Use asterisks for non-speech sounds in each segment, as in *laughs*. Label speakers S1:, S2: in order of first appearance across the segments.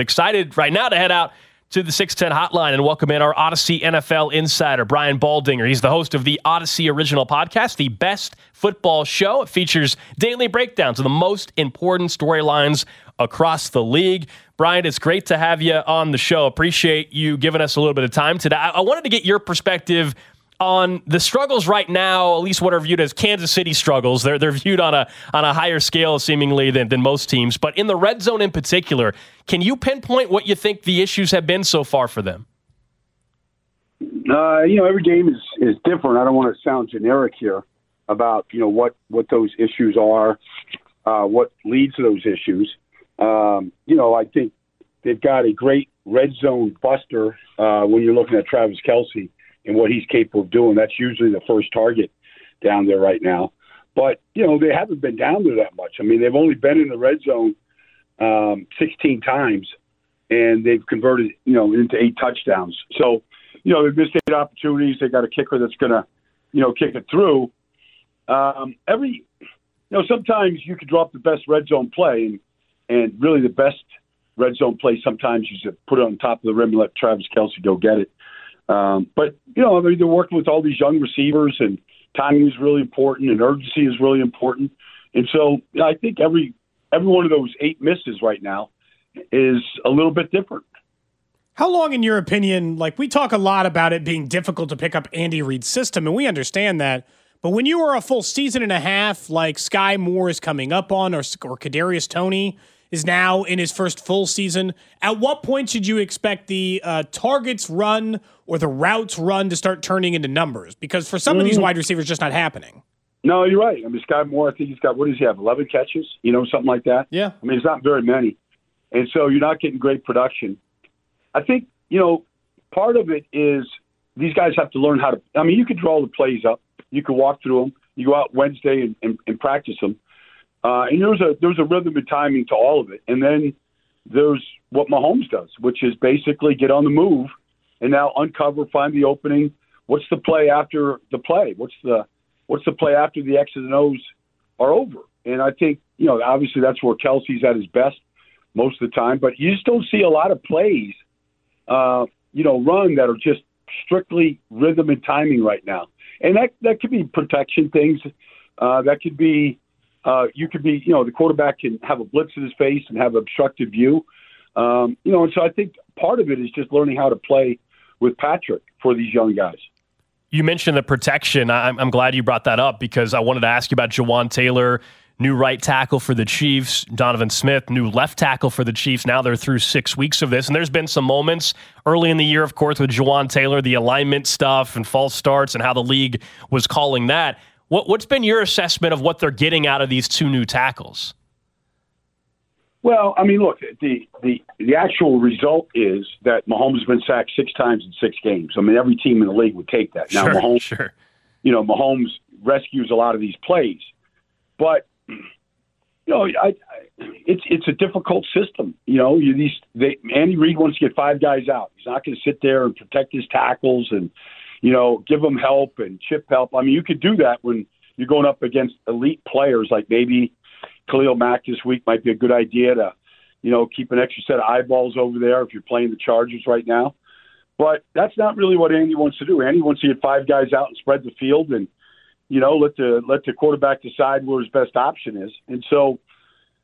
S1: Excited right now to head out to the 610 hotline and welcome in our Audacy NFL insider, Brian Baldinger. He's the host of the Audacy Original Podcast, the best football show. It features daily breakdowns of the most important storylines across the league. Brian, it's great to have you on the show. Appreciate you giving us a little bit of time today. I wanted to get your perspective on the struggles right now, at least what are viewed as Kansas City struggles. They're they're viewed on a on a higher scale seemingly than, than most teams. But in the red zone in particular, can you pinpoint what you think the issues have been so far for them?
S2: Uh, you know, every game is, is different. I don't want to sound generic here about, you know, what, what those issues are, uh, what leads to those issues. Um, you know, I think they've got a great red zone buster uh, when you're looking at Travis Kelce and what he's capable of doing. That's usually the first target down there right now. But, you know, they haven't been down there that much. I mean, they've only been in the red zone um, 16 times, and they've converted, you know, into eight touchdowns. So, you know, they've missed eight opportunities. They got a kicker that's going to, you know, kick it through. Um, every, you know, sometimes you could drop the best red zone play, and, and really the best red zone play sometimes you just put it on top of the rim and let Travis Kelce go get it. Um, but you know, I mean, they're working with all these young receivers, and timing is really important, and urgency is really important. And so, you know, I think every every one of those eight misses right now is a little bit different.
S3: How long, in your opinion, like we talk a lot about it being difficult to pick up Andy Reid's system, and we understand that. But when you are a full season and a half, like Skyy Moore is coming up on, or or Kadarius Toney, is now in his first full season. At what point should you expect the uh, targets run or the routes run to start turning into numbers? Because for some mm-hmm. of these mm. wide receivers, just not happening.
S2: No, you're right. I mean, Skyy Moore, I think he's got what does he have? Eleven catches, you know, something like that.
S3: Yeah.
S2: I mean, it's not very many, and so you're not getting great production. I think you know part of it is these guys have to learn how to. I mean, you could draw the plays up, you could walk through them. You go out Wednesday and, and, and practice them uh, and there's a there's a rhythm and timing to all of it. And then there's what Mahomes does, which is basically get on the move and now uncover, find the opening. What's the play after the play? What's the what's the play after the X's and O's are over? And I think you know obviously that's where Kelce's at his best most of the time. But you just don't see a lot of plays, uh, you know, run that are just strictly rhythm and timing right now. And that that could be protection things. Uh, that could be uh, you could be, you know, the quarterback can have a blitz in his face and have obstructive view. Um, you know, and so I think part of it is just learning how to play with Patrick for these young guys.
S1: You mentioned the protection. I'm, I'm glad you brought that up because I wanted to ask you about Jawaan Taylor, new right tackle for the Chiefs, Donovan Smith, new left tackle for the Chiefs. Now they're through six weeks of this, and there's been some moments early in the year, of course, with Jawaan Taylor, the alignment stuff and false starts and how the league was calling that. What, what's been your assessment of what they're getting out of these two new tackles?
S2: Well, I mean, look, the, the the actual result is that Mahomes has been sacked six times in six games. I mean, every team in the league would take that. Now,
S1: sure,
S2: Mahomes,
S1: sure.
S2: you know, Mahomes rescues a lot of these plays, but you know, I, I, it's it's a difficult system. You know, you these they, Andy Reid wants to get five guys out. He's not going to sit there and protect his tackles and you know, give them help and chip help. I mean, you could do that when you're going up against elite players, like maybe Khalil Mack this week might be a good idea to, you know, keep an extra set of eyeballs over there if you're playing the Chargers right now. But that's not really what Andy wants to do. Andy wants to get five guys out and spread the field and, you know, let the let the quarterback decide where his best option is. And so,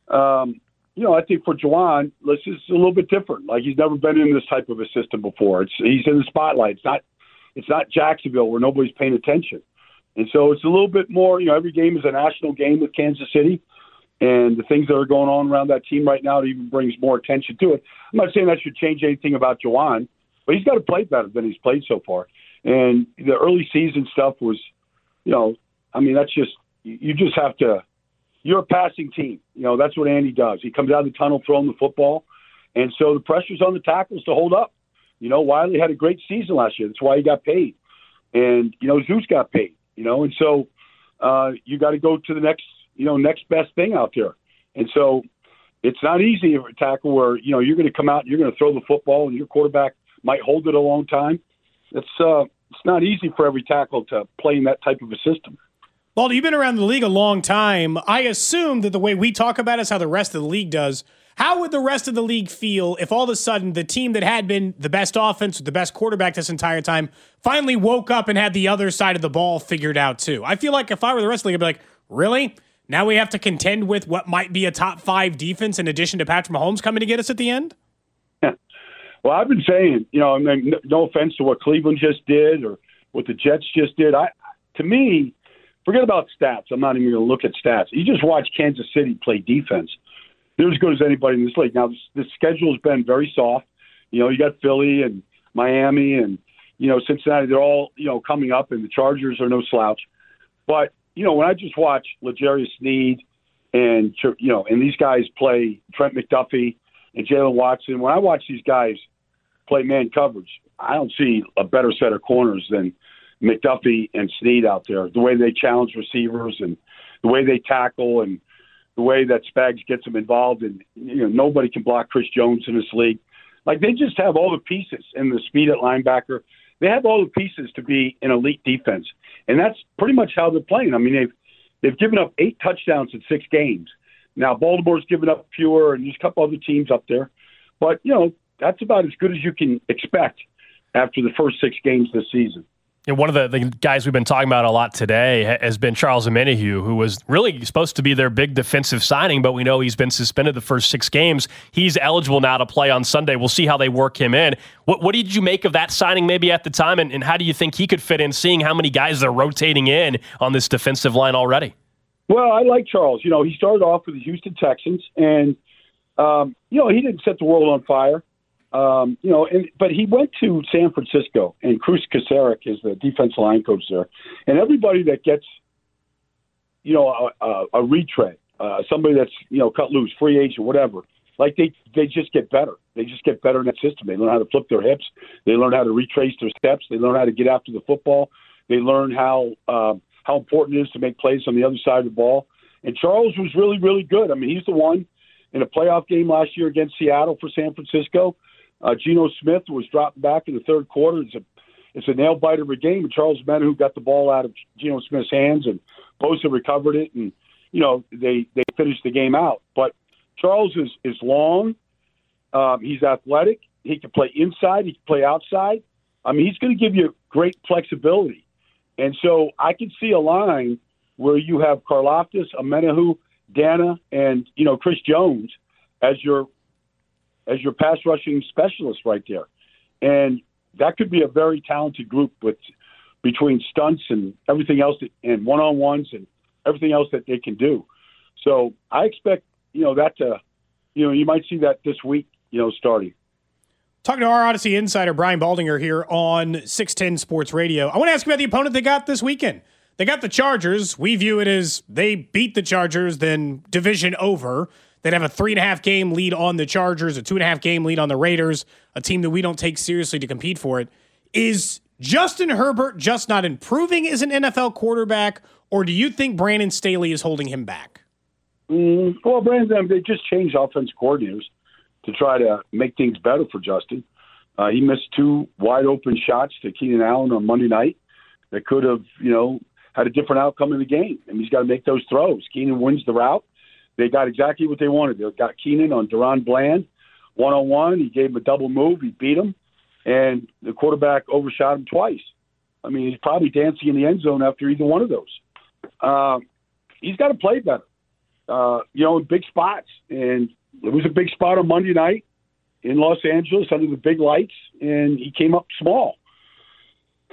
S2: um, you know, I think for Jawaan, this is a little bit different. Like he's never been in this type of a system before. It's he's in the spotlight. It's not it's not Jacksonville where nobody's paying attention. And so it's a little bit more, you know, every game is a national game with Kansas City. And the things that are going on around that team right now even brings more attention to it. I'm not saying that should change anything about Jawaan, but he's got to play better than he's played so far. And the early season stuff was, you know, I mean, that's just, you just have to, you're a passing team. You know, that's what Andy does. He comes out of the tunnel throwing the football. And so the pressure's on the tackles to hold up. You know, Wylie had a great season last year. That's why he got paid. And, you know, Zeus got paid, you know, and so uh, you got to go to the next, you know, next best thing out there. And so it's not easy to tackle where, you know, you're going to come out and you're going to throw the football and your quarterback might hold it a long time. It's, uh, it's not easy for every tackle to play in that type of a system.
S3: Baldy, you've been around the league a long time. I assume that the way we talk about it is how the rest of the league does. How would the rest of the league feel if all of a sudden the team that had been the best offense, the best quarterback this entire time, finally woke up and had the other side of the ball figured out too? I feel like if I were the rest of the league, I'd be like, really? Now we have to contend with what might be a top five defense in addition to Patrick Mahomes coming to get us at the end?
S2: Well, I've been saying, you know, I mean, no offense to what Cleveland just did or what the Jets just did. I, to me, forget about stats. I'm not even going to look at stats. You just watch Kansas City play defense. They're as good as anybody in this league. Now, the schedule has been very soft. You know, you got Philly and Miami and you know Cincinnati. They're all you know coming up, and the Chargers are no slouch. But you know, when I just watch L'Jarius Sneed and you know, and these guys play Trent McDuffie and Jaylen Watson. When I watch these guys play man coverage. I don't see a better set of corners than McDuffie and Sneed out there. The way they challenge receivers and the way they tackle and the way that Spags gets them involved and you know nobody can block Chris Jones in this league. Like they just have all the pieces and the speed at linebacker. They have all the pieces to be an elite defense, and that's pretty much how they're playing. I mean, they've they've given up eight touchdowns in six games. Now Baltimore's given up fewer, and there's a couple other teams up there, but you know that's about as good as you can expect after the first six games this season.
S1: And one of the, the, guys we've been talking about a lot today has been Charles Omenihu, who was really supposed to be their big defensive signing, but we know he's been suspended the first six games. He's eligible now to play on Sunday. We'll see how they work him in. What, what did you make of that signing maybe at the time, and, and how do you think he could fit in, seeing how many guys they're rotating in on this defensive line already?
S2: Well, I like Charles. You know, he started off with the Houston Texans, and, um, you know, he didn't set the world on fire. Um, you know, and, but he went to San Francisco, and Kris Kocurek is the defensive line coach there. And everybody that gets, you know, a, a, a retread, uh, somebody that's you know cut loose, free agent, whatever, like they they just get better. They just get better in that system. They learn how to flip their hips. They learn how to retrace their steps. They learn how to get after the football. They learn how um, how important it is to make plays on the other side of the ball. And Charles was really really good. I mean, he's the one in a playoff game last year against Seattle for San Francisco uh, Geno Smith was dropped back in the third quarter. It's a it's a nail biter of a game. And Charles who got the ball out of Geno Smith's hands, and Bosa recovered it, and you know they they finished the game out. But Charles is is long. Um, he's athletic. He can play inside. He can play outside. I mean, he's going to give you great flexibility. And so I can see a line where you have Karlaftis, Omenihu, Danna, and you know Chris Jones as your as your pass rushing specialist right there. And that could be a very talented group with between stunts and everything else that, and one on ones and everything else that they can do. So I expect, you know, that to, you know, you might see that this week, you know, starting.
S3: Talking to our Audacy insider, Brian Baldinger, here on 610 Sports Radio. I want to ask you about the opponent they got this weekend. They got the Chargers. We view it as they beat the Chargers, then division over. They'd have a three and a half game lead on the Chargers, a two and a half game lead on the Raiders, a team that we don't take seriously to compete for it. Is Justin Herbert just not improving as an NFL quarterback, or do you think Brandon Staley is holding him back?
S2: Mm, well, Brandon, they just changed offense coordinators to try to make things better for Justin. Uh, he missed two wide open shots to Keenan Allen on Monday night that could have, you know, had a different outcome in the game. And he's got to make those throws. Keenan wins the route they got exactly what they wanted. They got Keenan on DaRon Bland one on one. He gave him a double move. He beat him, and the quarterback overshot him twice. I mean, he's probably dancing in the end zone after either one of those. Uh, he's got to play better, uh, you know, in big spots. And it was a big spot on Monday night in Los Angeles under the big lights, and he came up small.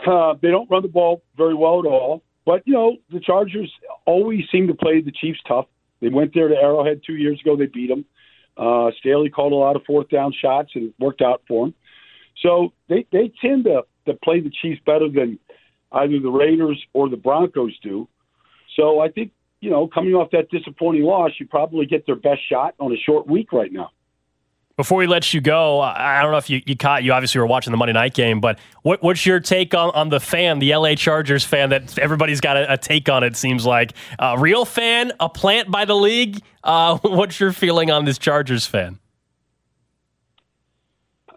S2: Uh, they don't run the ball very well at all. But, you know, the Chargers always seem to play the Chiefs tough. They went there to Arrowhead two years ago. They beat them. Uh, Staley called a lot of fourth down shots and it worked out for them. So they they tend to to play the Chiefs better than either the Raiders or the Broncos do. So I think you know coming off that disappointing loss, you probably get their best shot on a short week right now.
S1: Before we let you go, I don't know if you, you caught, you obviously were watching the Monday night game, but what, what's your take on, on the fan, the LA Chargers fan that everybody's got a, a take on, it seems like? A real fan, a plant by the league? Uh, *laughs* what's your feeling on this Chargers fan?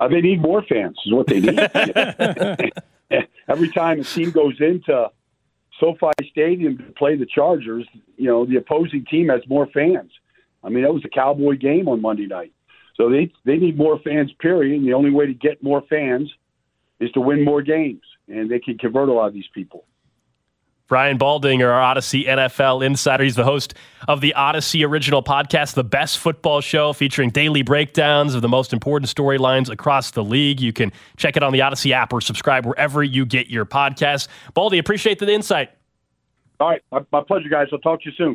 S2: Uh, they need more fans, is what they need. *laughs* Every time a team goes into SoFi Stadium to play the Chargers, you know, the opposing team has more fans. I mean, that was a Cowboy game on Monday night So they they need more fans. Period. And the only way to get more fans is to win more games, and they can convert a lot of these people.
S1: Brian Baldinger, our Audacy NFL insider. He's the host of the Audacy original podcast, the best football show featuring daily breakdowns of the most important storylines across the league. You can check it on the Audacy app or subscribe wherever you get your podcasts. Baldy, appreciate the insight.
S2: All right. My, my pleasure, guys. I'll talk to you soon.